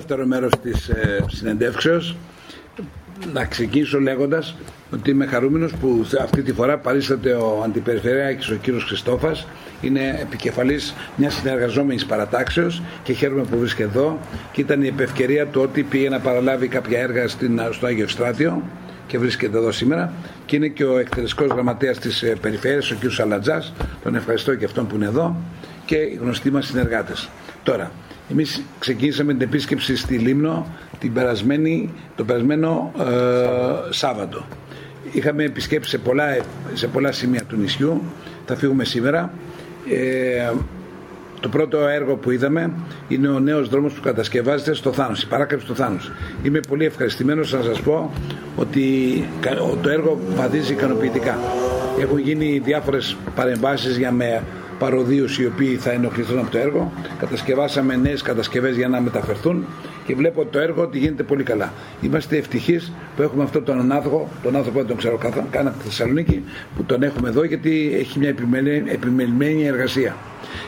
δεύτερο μέρος της ε, συνεντεύξεως. Να ξεκινήσω λέγοντας ότι είμαι χαρούμενος που αυτή τη φορά παρίσταται ο Αντιπεριφερειάκης ο κύριος Χριστόφας. Είναι επικεφαλής μιας συνεργαζόμενης παρατάξεως και χαίρομαι που βρίσκεται εδώ. Και ήταν η επευκαιρία του ότι πήγε να παραλάβει κάποια έργα στην, στο Άγιο Στράτιο και βρίσκεται εδώ σήμερα. Και είναι και ο εκτελεστικός γραμματέας της ε, περιφέρειας ο κ. Σαλατζάς τον ευχαριστώ και αυτόν που είναι εδώ και οι γνωστοί μας συνεργάτες. Τώρα εμείς ξεκίνησαμε την επίσκεψη στη Λίμνο την περασμένη, το περασμένο ε, Σάββατο. Είχαμε επισκέψει σε πολλά, σε πολλά σημεία του νησιού. Θα φύγουμε σήμερα. Ε, το πρώτο έργο που είδαμε είναι ο νέος δρόμος που κατασκευάζεται στο Θάνος, η παράκαψη του Θάνους. Είμαι πολύ ευχαριστημένος να σας πω ότι το έργο βαδίζει ικανοποιητικά. Έχουν γίνει διάφορες παρεμβάσεις για με παροδίους οι οποίοι θα ενοχληθούν από το έργο. Κατασκευάσαμε νέες κατασκευές για να μεταφερθούν και βλέπω το έργο ότι γίνεται πολύ καλά. Είμαστε ευτυχείς που έχουμε αυτόν τον άνθρωπο, τον άνθρωπο δεν τον ξέρω καν από τη Θεσσαλονίκη, που τον έχουμε εδώ γιατί έχει μια επιμελημένη εργασία.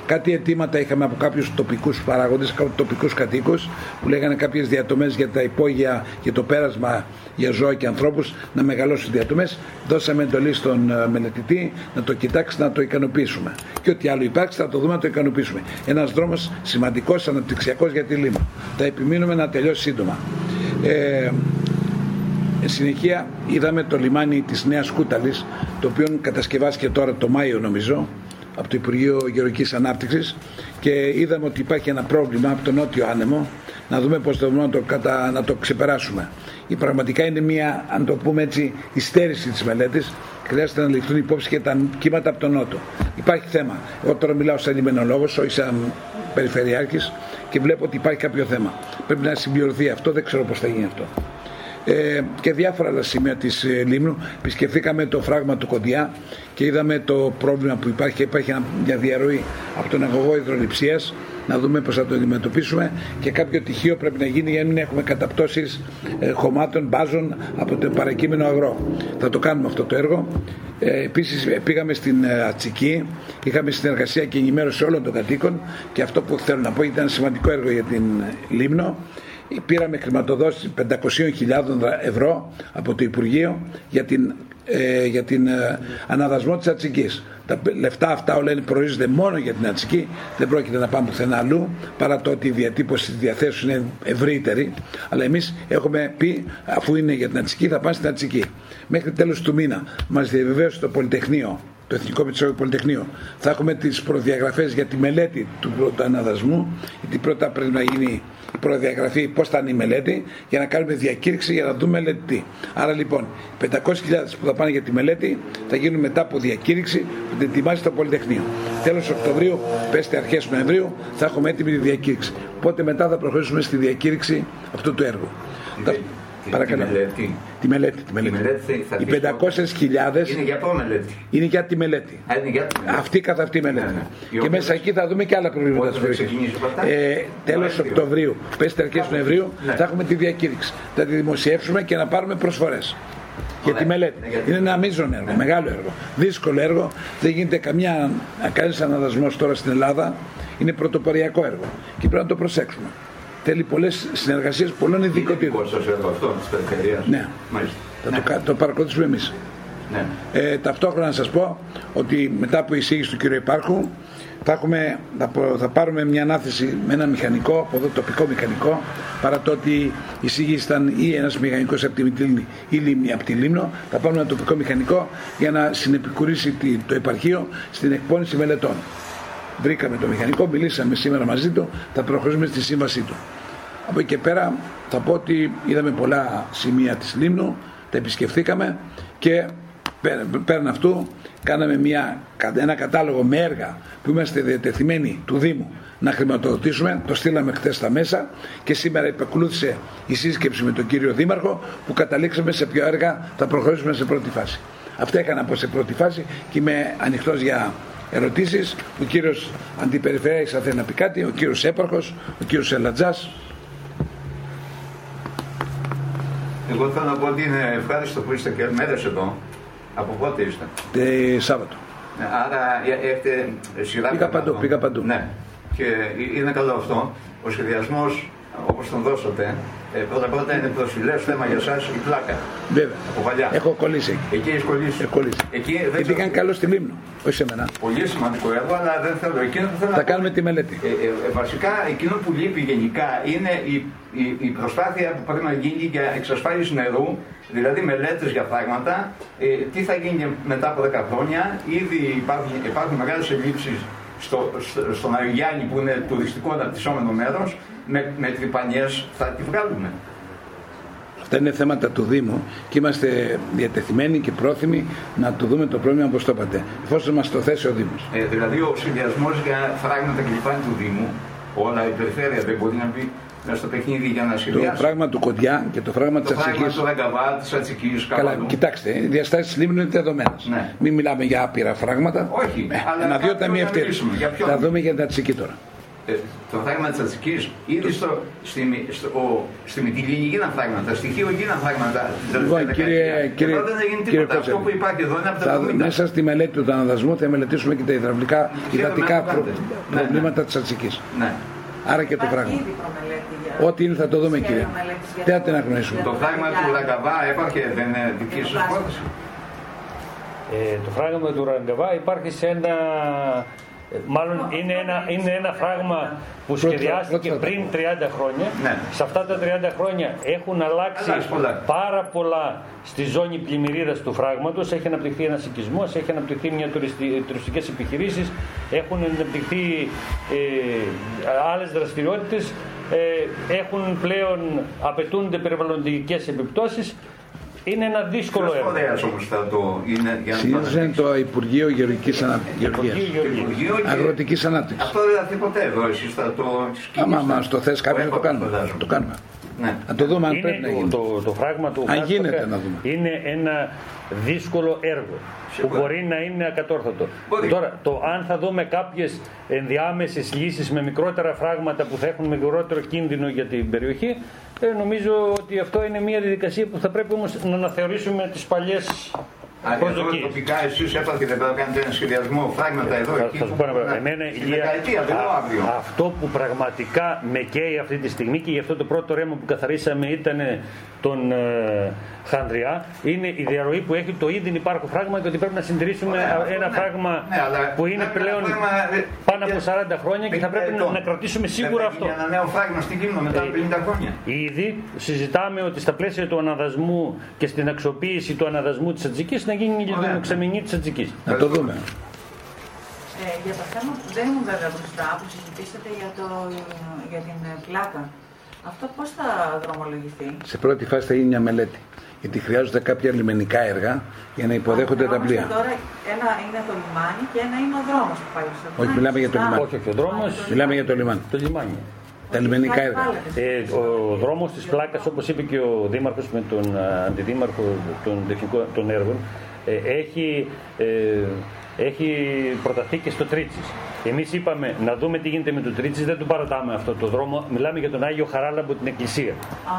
Κάτι αιτήματα είχαμε από κάποιους τοπικούς παράγοντες, τοπικούς κατοίκους, που λέγανε κάποιες διατομές για τα υπόγεια και το πέρασμα για ζώα και ανθρώπους να μεγαλώσουν διατομές. Δώσαμε εντολή στον ε, μελετητή να το κοιτάξει, να το ικανοποιήσουμε. Και ό,τι άλλο υπάρξει θα το δούμε να το ικανοποιήσουμε. Ένας δρόμος σημαντικός, αναπτυξιακός για τη Λίμα. Θα επιμείνουμε να τελειώσει σύντομα. Ε, συνεχεία είδαμε το λιμάνι της Νέας Κούταλης το οποίο κατασκευάστηκε τώρα το Μάιο νομίζω από το Υπουργείο Γεωργικής Ανάπτυξης και είδαμε ότι υπάρχει ένα πρόβλημα από τον Νότιο Άνεμο να δούμε πώς θα να το, κατα... να το ξεπεράσουμε. Η πραγματικά είναι μια, αν το πούμε έτσι, υστέρηση της μελέτης. Χρειάζεται να ληφθούν υπόψη και τα κύματα από τον Νότο. Υπάρχει θέμα. Εγώ τώρα μιλάω σαν λιμενολόγος, όχι σαν περιφερειάρχης και βλέπω ότι υπάρχει κάποιο θέμα. Πρέπει να συμπληρωθεί αυτό, δεν ξέρω πώς θα γίνει αυτό ε, και διάφορα άλλα σημεία της ε, Λίμνου. Επισκεφθήκαμε το φράγμα του Κοντιά και είδαμε το πρόβλημα που υπάρχει. Υπάρχει μια διαρροή από τον αγωγό υδροληψίας να δούμε πώς θα το αντιμετωπίσουμε και κάποιο τυχείο πρέπει να γίνει για να μην έχουμε καταπτώσεις ε, χωμάτων, μπάζων από το παρακείμενο αγρό. Θα το κάνουμε αυτό το έργο. Ε, επίσης ε, πήγαμε στην ε, Ατσική, είχαμε συνεργασία και ενημέρωση όλων των κατοίκων και αυτό που θέλω να πω ήταν ένα σημαντικό έργο για την Λίμνο πήραμε χρηματοδότηση 500.000 ευρώ από το Υπουργείο για την, ε, για την ε, αναδασμό της Ατσικής. Τα λεφτά αυτά όλα είναι προορίζονται μόνο για την Ατσική, δεν πρόκειται να πάμε πουθενά αλλού, παρά το ότι η διατύπωση της διαθέσεως είναι ευρύτερη, αλλά εμείς έχουμε πει, αφού είναι για την Ατσική, θα πάμε στην Ατσική. Μέχρι τέλος του μήνα μας διαβεβαίωσε το Πολυτεχνείο το Εθνικό Πετσόκιο Πολυτεχνείο. Θα έχουμε τις προδιαγραφές για τη μελέτη του πρώτου αναδασμού, γιατί πρώτα πρέπει να γίνει η προδιαγραφή πώς θα είναι η μελέτη, για να κάνουμε διακήρυξη για να δούμε μελέτη. Άρα λοιπόν, 500.000 που θα πάνε για τη μελέτη θα γίνουν μετά από διακήρυξη που την ετοιμάζει το Πολυτεχνείο. Τέλος Οκτωβρίου, πέστε αρχές Νοεμβρίου, θα έχουμε έτοιμη τη διακήρυξη. Οπότε μετά θα προχωρήσουμε στη διακήρυξη αυτού του έργου. Παρακαλώ. Τη μελέτη. Τη μελέτη. Τη μελέτη. μελέτη Οι 500.000 είναι για το μελέτη; Είναι για τη μελέτη. Α, είναι για τη μελέτη. Αυτή καθ' αυτή η μελέτη. Ναι, ναι. Και μέσα εκεί θα δούμε και άλλα προβλήματα τη περιοχή. Ε, Τέλος Οκτωβρίου, πέστε αρχέ Νοεμβρίου, ναι. θα έχουμε τη διακήρυξη. Θα τη δημοσιεύσουμε και να πάρουμε προσφορές. Για τη μελέτη. Είναι ένα μείζον έργο, μεγάλο έργο. Δύσκολο έργο. Δεν γίνεται καμιά, κανένας αναδασμός τώρα στην Ελλάδα. Είναι πρωτοποριακό έργο. Και πρέπει να το προσέξουμε θέλει πολλές συνεργασίες πολλών ειδικοτήτων. Είναι δικό αυτό της περιφερεια. Ναι. Μάλιστα. Θα ναι. το, το παρακολουθήσουμε εμείς. Ναι. Ε, ταυτόχρονα να σας πω ότι μετά από η εισήγηση του κ. Υπάρχου θα, έχουμε, θα, θα, πάρουμε μια ανάθεση με ένα μηχανικό, από εδώ τοπικό μηχανικό, παρά το ότι η εισήγηση ήταν ή ένας μηχανικός από τη Μητήλνη ή από τη Λίμνο. Θα πάρουμε ένα τοπικό μηχανικό για να συνεπικουρήσει το επαρχείο στην εκπόνηση μελετών. Βρήκαμε το μηχανικό, μιλήσαμε σήμερα μαζί του, θα προχωρήσουμε στη σύμβασή του. Από εκεί και πέρα θα πω ότι είδαμε πολλά σημεία της Λίμνου, τα επισκεφθήκαμε και πέραν αυτού κάναμε μια, ένα κατάλογο με έργα που είμαστε διατεθειμένοι του Δήμου να χρηματοδοτήσουμε. Το στείλαμε χθες στα μέσα και σήμερα επεκολούθησε η σύσκεψη με τον κύριο Δήμαρχο που καταλήξαμε σε ποιο έργα θα προχωρήσουμε σε πρώτη φάση. Αυτά έκανα από σε πρώτη φάση και είμαι ανοιχτός για ερωτήσεις. Ο κύριος Αντιπεριφερειάρχης θα θέλει να πει κάτι, ο κύριος Έπαρχος, ο κύριος Ελατζάς. Εγώ θέλω να πω ότι είναι ευχάριστο που είστε και μέρες εδώ. Από πότε είστε; Ε, Σάββατο. Ναι, άρα ε, έχετε σειρά Πήγα παντού, πήγα παντού. Ναι. Και είναι καλό αυτό. Ο σχεδιασμός όπως τον δώσατε, ε, πρώτα πρώτα είναι προσφυλέ θέμα για εσά η πλάκα. Βέβαια. Από παλιά. Έχω κολλήσει εκεί. Εκεί έχεις κολλήσει. Έχω κολλήσει. Εκεί δεν Γιατί ξέρω- ήταν καλό στη Λίμνο, όχι σε μένα. Πολύ σημαντικό έργο, αλλά δεν θέλω. Εκείνο που θέλω να Θα πω- κάνουμε τη μελέτη. Ε, ε, ε, βασικά, εκείνο που λείπει γενικά είναι η, η, η προσπάθεια που πρέπει να γίνει για εξασφάλιση νερού, δηλαδή μελέτες για φράγματα, ε, τι θα γίνει μετά από 10 χρόνια. Ήδη υπάρχουν, υπάρχουν μεγάλες ελλείψεις στο, στο, στον Αγιάννη που είναι τουριστικό αναπτυσσόμενο μέρο, με, με τρυπανιές θα τη βγάλουμε. Αυτά είναι θέματα του Δήμου και είμαστε διατεθειμένοι και πρόθυμοι να του δούμε το πρόβλημα όπως το είπατε. Εφόσον μας το θέσει ο Δήμος. Ε, δηλαδή ο συνδυασμός για φράγματα κλπ. είναι του Δήμου. Όλα η περιφέρεια δεν μπορεί να μπει μέσα στο παιχνίδι για να Το σχεδιάσει. πράγμα του Κοντιά και το πράγμα της Το πράγμα Ατσικής. του Ραγκαβά, της Ατσική, Καλά, κοιτάξτε, οι διαστάσεις Λίμνου είναι δεδομένες. Ναι. Μην μιλάμε για άπειρα φράγματα. Όχι, Ε, αλλά ένα δύο κάτι ταμεία να ευθύνη. μιλήσουμε. Για ποιον; Θα δούμε για την Ατσική τώρα. Ε, το φράγμα της Ατσική, ήδη στο, στη, Μη- στο, ο- στη Μυτιλίνη γίναν φράγματα, στοιχείο γίναν φράγματα. την τελευταία Λοιπόν, κύριε, δεκαετία. κύριε, Εδώ δεν έγινε κύριε τίποτα. Αυτό Κότσερ, που υπάρχει εδώ είναι από τα θα, 70. μέσα στη μελέτη του αναδασμού θα μελετήσουμε και τα υδραυλικά, Ξέρουμε υδατικά να το προ- κάνετε. Ναι, προβλήματα της Ατσικής. Ναι. Άρα και το Υπάρχει πράγμα. ήδη προμελέτη για- Ό,τι είναι θα το δούμε σχέδιο κύριε. μελέτης για Δεν θα το- την αγνοήσουμε. Το φράγμα του Ραγκαβά έπαρχε, δεν είναι δική σα πρόταση. Ε, το φράγμα του Ραγκαβά υπάρχει σε ένα. Ε, Μάλλον είναι ένα, είναι ένα φράγμα που Πρώτα- σχεδιάστηκε πρώτα- πριν 30 χρόνια. Ναι. Σε αυτά τα 30 χρόνια έχουν αλλάξει Αλλάξει πολλά. πάρα πολλά στη ζώνη πλημμυρίδας του φράγματος. Έχει αναπτυχθεί ένας οικισμός, έχει αναπτυχθεί μια τουριστι, τουριστικές επιχειρήσεις, έχουν αναπτυχθεί ε, άλλες δραστηριότητες, ε, έχουν πλέον, απαιτούνται περιβαλλοντικές επιπτώσεις. Είναι ένα δύσκολο Ποιος έργο. φορέας όμως θα το είναι για να Συνήθως είναι το Υπουργείο Γεωργικής Ανα- Γεωργίας. Υπουργείο Το Γεωργίας. Υπουργείο και- Αγροτικής Ανάπτυξης. Αυτό δεν θα έρθει ποτέ εδώ, εσείς θα το σκηνήσετε. Άμα μας το θες κάποιος να το έπαπος, κάνουμε. φαντάζομαι. Το κάνουμε. Ναι. Να το δούμε αν Είναι πρέπει να το, γίνει. το, το φράγμα του Αν Κάστοκα γίνεται να δούμε. είναι ένα δύσκολο έργο που Σίγουρα. μπορεί να είναι ακατόρθωτο. Μπορεί. Τώρα, το αν θα δούμε κάποιες ενδιάμεσες λύσεις με μικρότερα φράγματα που θα έχουν μικρότερο κίνδυνο για την περιοχή, ε, νομίζω ότι αυτό είναι μια διαδικασία που θα πρέπει όμως να αναθεωρήσουμε τις παλιές Α, Εδώ προσδοκίες. τοπικά εσεί έπατε δεν πρέπει να κάνετε ένα σχεδιασμό φράγματα εδώ. Θα, εκεί θα σου που- πω ένα πράγμα. Ναι. Εμένα, Στη Ηλία, δεκαετία, δεν λέω α- αύριο. αυτό που πραγματικά με καίει αυτή τη στιγμή και γι' αυτό το πρώτο ρέμα που καθαρίσαμε ήταν τον ε, Χανδριά είναι η διαρροή που έχει το ήδη υπάρχω φράγμα και ότι πρέπει να συντηρήσουμε Ωραία, αυτό ένα ναι. φράγμα Ναι, αλλά που είναι πρέπει πλέον ένα φράγμα, ε, πάνω από και- 40 χρόνια και θα πρέπει να, ετών. να κρατήσουμε σίγουρα Δεν θα αυτό. γίνει ένα νέο φράγμα στην Κίμνο μετά από Ε, 50 χρόνια. Ήδη συζητάμε ότι στα πλαίσια του αναδασμού και στην αξιοποίηση του αναδασμού της Ατζικής να γίνει η Ωραία. λιδομοξαμινή της Ατζικής. Να το δούμε. Ε, για το θέμα που δεν ήμουν βέβαια μπροστά, που συζητήσατε για, το, για την ε, πλάκα. Αυτό πώς θα δρομολογηθεί; Σε πρώτη φάση θα γίνει μια μελέτη. Γιατί χρειάζονται κάποια λιμενικά έργα για να υποδέχονται τα Δρόμος πλοία. Τώρα ένα είναι το λιμάνι και ένα είναι ο δρόμος που πάει στο λιμάνι. Όχι, μιλάμε για το Σωστά. λιμάνι. Όχι, όχι, ο δρόμος- Μιλάμε για το λιμάνι. Το λιμάνι. Τα λιμενικά Κάτι έργα. βάλετε. Ε, ο δρόμος της πλάκας, όπως είπε και ο Δήμαρχος με τον α, Αντιδήμαρχο των, τεχνικών, των έργων, ε, έχει, ε, έχει προταθεί και στο Τρίτσις. Εμείς είπαμε να δούμε τι γίνεται με το Τρίτσις, δεν του παρατάμε αυτό το δρόμο. Μιλάμε για τον Άγιο Χαράλαμπο την Εκκλησία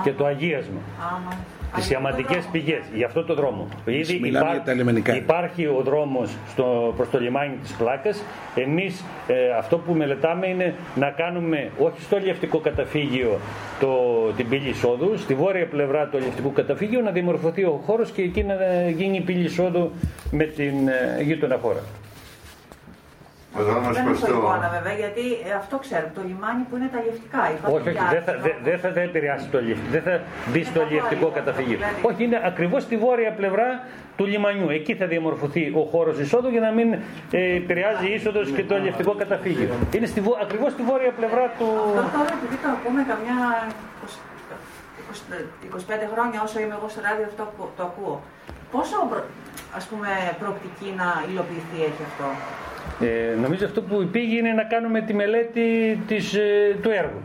και το αγίασμα. Άμα. Τις ιαματικέ πηγές για αυτό το δρόμο. Ήδη μιλάμε για τα λιμενικά. υπάρχει ο δρόμος προς το λιμάνι της Πλάκας. Εμείς αυτό που μελετάμε είναι να κάνουμε όχι στο λιευτικό καταφύγιο το, την πύλη εισόδου, στη βόρεια πλευρά του λιευτικού καταφύγιου να διαμορφωθεί ο χώρος και εκεί να γίνει η πύλη εισόδου με την ε, γείτονα χώρα. Ο δρόμος Δεν προς έχω το... εικόνα βέβαια, γιατί ε, αυτό ξέρουμε, το λιμάνι που είναι τα λιευτικά. Υπάρχουν Όχι, όχι, και δεν θα, άλλοι δεν, δεν θα τα επηρεάσει το λιευτικό, δεν θα μπει στο θα το λιευτικό άλλο, καταφύγιο. δηλαδή. Όχι, είναι ακριβώς στη βόρεια πλευρά του λιμανιού. Εκεί θα διαμορφωθεί ο χώρος εισόδου για να μην ε, επηρεάζει η είσοδος και το λιευτικό καταφύγιο. Είναι στη, βο- ακριβώς στη βόρεια πλευρά του. Αυτό τώρα επειδή το ακούμε καμιά 20 25 χρόνια όσο είμαι εγώ στο ράδιο αυτό που- το ακούω. Πόσο ας πούμε προοπτική να υλοποιηθεί έχει αυτό; Ε, νομίζω αυτό που υπήγει είναι να κάνουμε τη μελέτη της, ε, του έργου.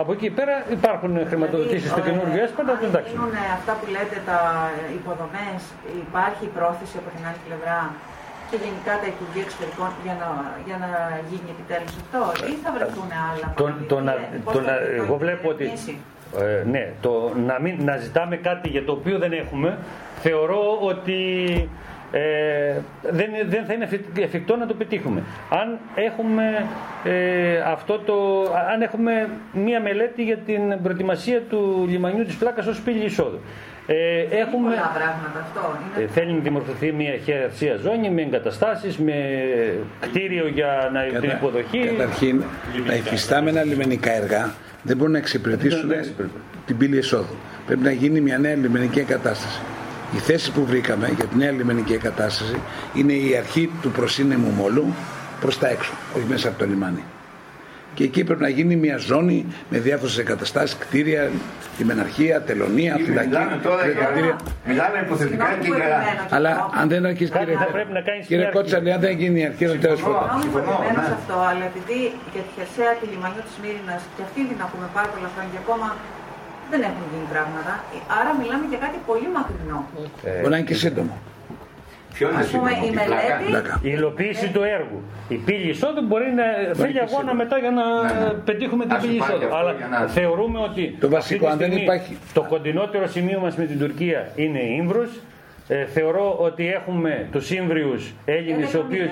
Από εκεί πέρα υπάρχουν χρηματοδοτήσεις στο Δηλαδή, καινούργιο ε, έσπαντα, αν το εντάξει. γίνουν αυτά που λέτε τα υποδομές, υπάρχει πρόθεση από την άλλη πλευρά και γενικά τα Υπουργεία Εξωτερικών για να, για να γίνει επιτέλους αυτό ή θα βρεθούν άλλα. Το, το, να, παραμύθια, πώς το, θα να, το εγώ βλέπω ότι ερμηνεύσει. ε, ναι, το να, μην, να ζητάμε κάτι για το οποίο δεν έχουμε θεωρώ ότι ε, δεν, δεν θα είναι εφικτό να το πετύχουμε. Αν έχουμε, ε, αυτό το, αν έχουμε μία μελέτη για την προετοιμασία του λιμανιού της πλάκας ως πύλη εισόδου. Ε, έχουμε, πολλά πράγματα αυτό. Είναι... Ε, θέλει να δημορφωθεί μια αρχαία ζώνη με εγκαταστάσεις, με κτίριο για να, Κατα... την υποδοχή. Καταρχήν, τα υφιστάμενα λιμενικά έργα δεν μπορούν να εξυπηρετήσουν την πύλη εισόδου. Πρέπει να γίνει μια νέα λιμενική εγκατάσταση. Η θέση που βρήκαμε για τη νέα λιμενική εγκατάσταση είναι η αρχή του προσύνεμου μόλου προς τα έξω, όχι μέσα από το λιμάνι. Και εκεί πρέπει να γίνει μια ζώνη με διάφορες εγκαταστάσεις, κτίρια, λιμεναρχία, τελωνία, φυλακή. Μιλάμε τώρα για. Μιλάμε υποθετικά και για. Αλλά αν δεν αρχίσει, κύριε, κύριε Κότσαλη, αν δεν γίνει η αρχή, δεν τέλος πάντων. Συμφωνώ σε ναι. αυτό, αλλά επειδή για τη χερσαία τη λιμανιού της Μύρινας και αυτή την έχουμε πάρα πολλά χρόνια και ακόμα δεν έχουν γίνει πράγματα. Άρα μιλάμε για κάτι πολύ μακρινό. Ε, Μπορεί να είναι και σύντομο. Ποιο είναι πούμε, η μελέτη. Η υλοποίηση του έργου. Η πύλη εισόδου μπορεί να θέλει αγώνα μετά για να ναι, ναι. πετύχουμε την πύλη εισόδου. Αλλά θεωρούμε ότι το βασικό, αν δεν υπάρχει. το κοντινότερο σημείο μας με την Τουρκία είναι η Ήμβρος. Ε, θεωρώ ότι έχουμε τους Ήμβριους Έλληνες, οι οποίου.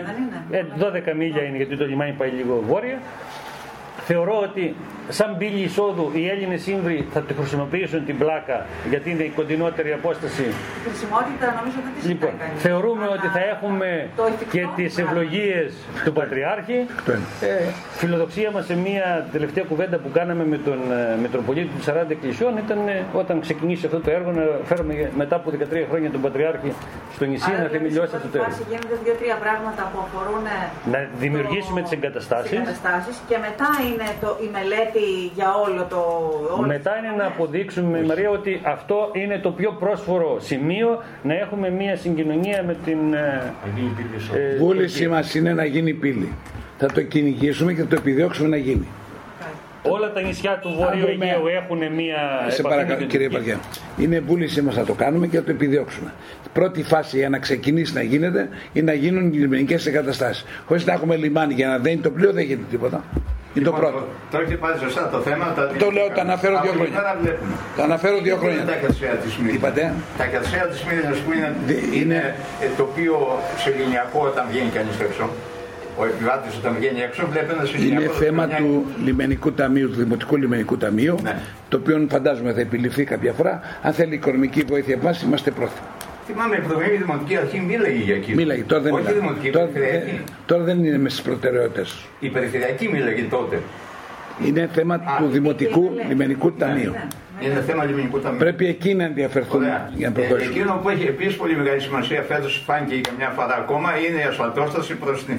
12 μίλια είναι γιατί το λιμάνι πάει λίγο βόρεια. Θεωρώ ότι σαν πύλη εισόδου οι Έλληνες Ήμβροι θα τη χρησιμοποιήσουν την πλάκα γιατί είναι η κοντινότερη απόσταση. Η χρησιμότητα νομίζω δεν τη Λοιπόν, θεωρούμε ότι θα έχουμε και τις ευλογίες του Πατριάρχη. Ε, φιλοδοξία μας σε μια τελευταία κουβέντα που κάναμε με τον ε, Μητροπολίτη του 40 Εκκλησιών ήταν ε, όταν ξεκινήσει αυτό το έργο να φέρουμε μετά από 13 χρόνια τον Πατριάρχη στο νησί Άρα, να θεμελιώσει αυτό το έργο. Γίνονται δύο-τρία πράγματα που αφορούν. Να δημιουργήσουμε τις εγκαταστάσεις. Και μετά είναι το, η μελέτη για όλο το... Όλο Μετά είναι να αποδείξουμε, Μαρία, ότι αυτό είναι το πιο πρόσφορο σημείο να έχουμε μια συγκοινωνία με την... Ε, Βούληση μας είναι να γίνει πύλη. Θα το κυνηγήσουμε και θα το επιδιώξουμε να γίνει. Όλα τα νησιά του Βορείου Αιγαίου έχουν μία. Σε παρακαλώ, κύριε Παριά. Είναι βούλησή μας να το κάνουμε και να το επιδιώξουμε. Πρώτη φάση για να ξεκινήσει να γίνεται είναι να γίνουν οι λιμενικές εγκαταστάσεις. Χωρίς να έχουμε λιμάνι για να δένει το πλοίο δεν γίνεται τίποτα. Είναι το λοιπόν, πρώτο. Το έχετε πάρει σωστά το θέμα. Τα το λέω, τα αναφέρω δύο χρόνια. Τα αναφέρω δύο χρόνια. Τα χερσαία της Μύρινα. Είπατε. Τα χερσαία της Μύρινα που είναι, είναι ε, το οποίο σε γενιακό όταν βγαίνει κανείς έξω. Ο επιβάτης όταν βγαίνει έξω βλέπει ένα συγγενειακό. Είναι θέμα του λιμενικού ταμείου, του Δημοτικού Λιμενικού Ταμείου, ναι. το οποίο φαντάζομαι θα επιληφθεί κάποια φορά. Αν θέλει οικονομική βοήθεια από είμαστε πρόθυμοι. Θυμάμαι, η Δημοτική Αρχή μίλαγε για εκεί. Μίλαγε, τώρα δεν Όχι Δημοτική, τώρα, τώρα δεν είναι μέσα στι προτεραιότητες. Η Περιφερειακή μίλαγε τότε. Είναι θέμα Α, του Δημοτικού Λιμενικού ναι, Ταμείου. Ναι, ναι. Είναι θέμα λιμενικού ταμείου. Πρέπει εκεί να ενδιαφερθούν για να προχωρήσουμε. Ε, εκείνο που έχει επίσης πολύ μεγάλη σημασία φέτος φάνηκε για μια φορά ακόμα είναι η ασφαλτόσταση προς την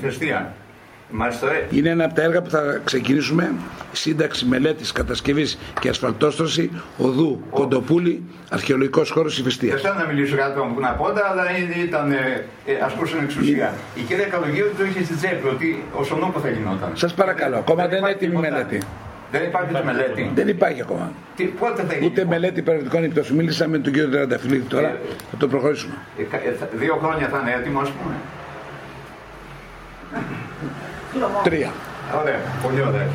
ηφαιστεία. Είναι ένα από τα έργα που θα ξεκινήσουμε. Σύνταξη μελέτης κατασκευής και ασφαλτόστρωση οδού Ο... Κοντοπούλη, αρχαιολογικός χώρος Ιφαιστία. Δεν θέλω να μιλήσω για τον Κουναπόντα, αλλά ήταν, ε, ε ασκούσαν εξουσία. Η κυρία Καλογίου το είχε στην τσέπη ότι ο Σονούπο θα γινόταν. Σας παρακαλώ, ακόμα δεν είναι έτοιμη μελέτη. Δεν υπάρχει τη μελέτη. Δεν υπάρχει ακόμα. Τι, πότε θα γίνει. Ούτε μελέτη περιοδικών επιπτώσεων. Μίλησα με τον κύριο Τερανταφυλλίδη τώρα. Ε, θα το προχωρήσουμε. Ε, ε δύο χρόνια θα είναι έτοιμος, ας πούμε. Τρία. Ωραία, πολύ ωραία.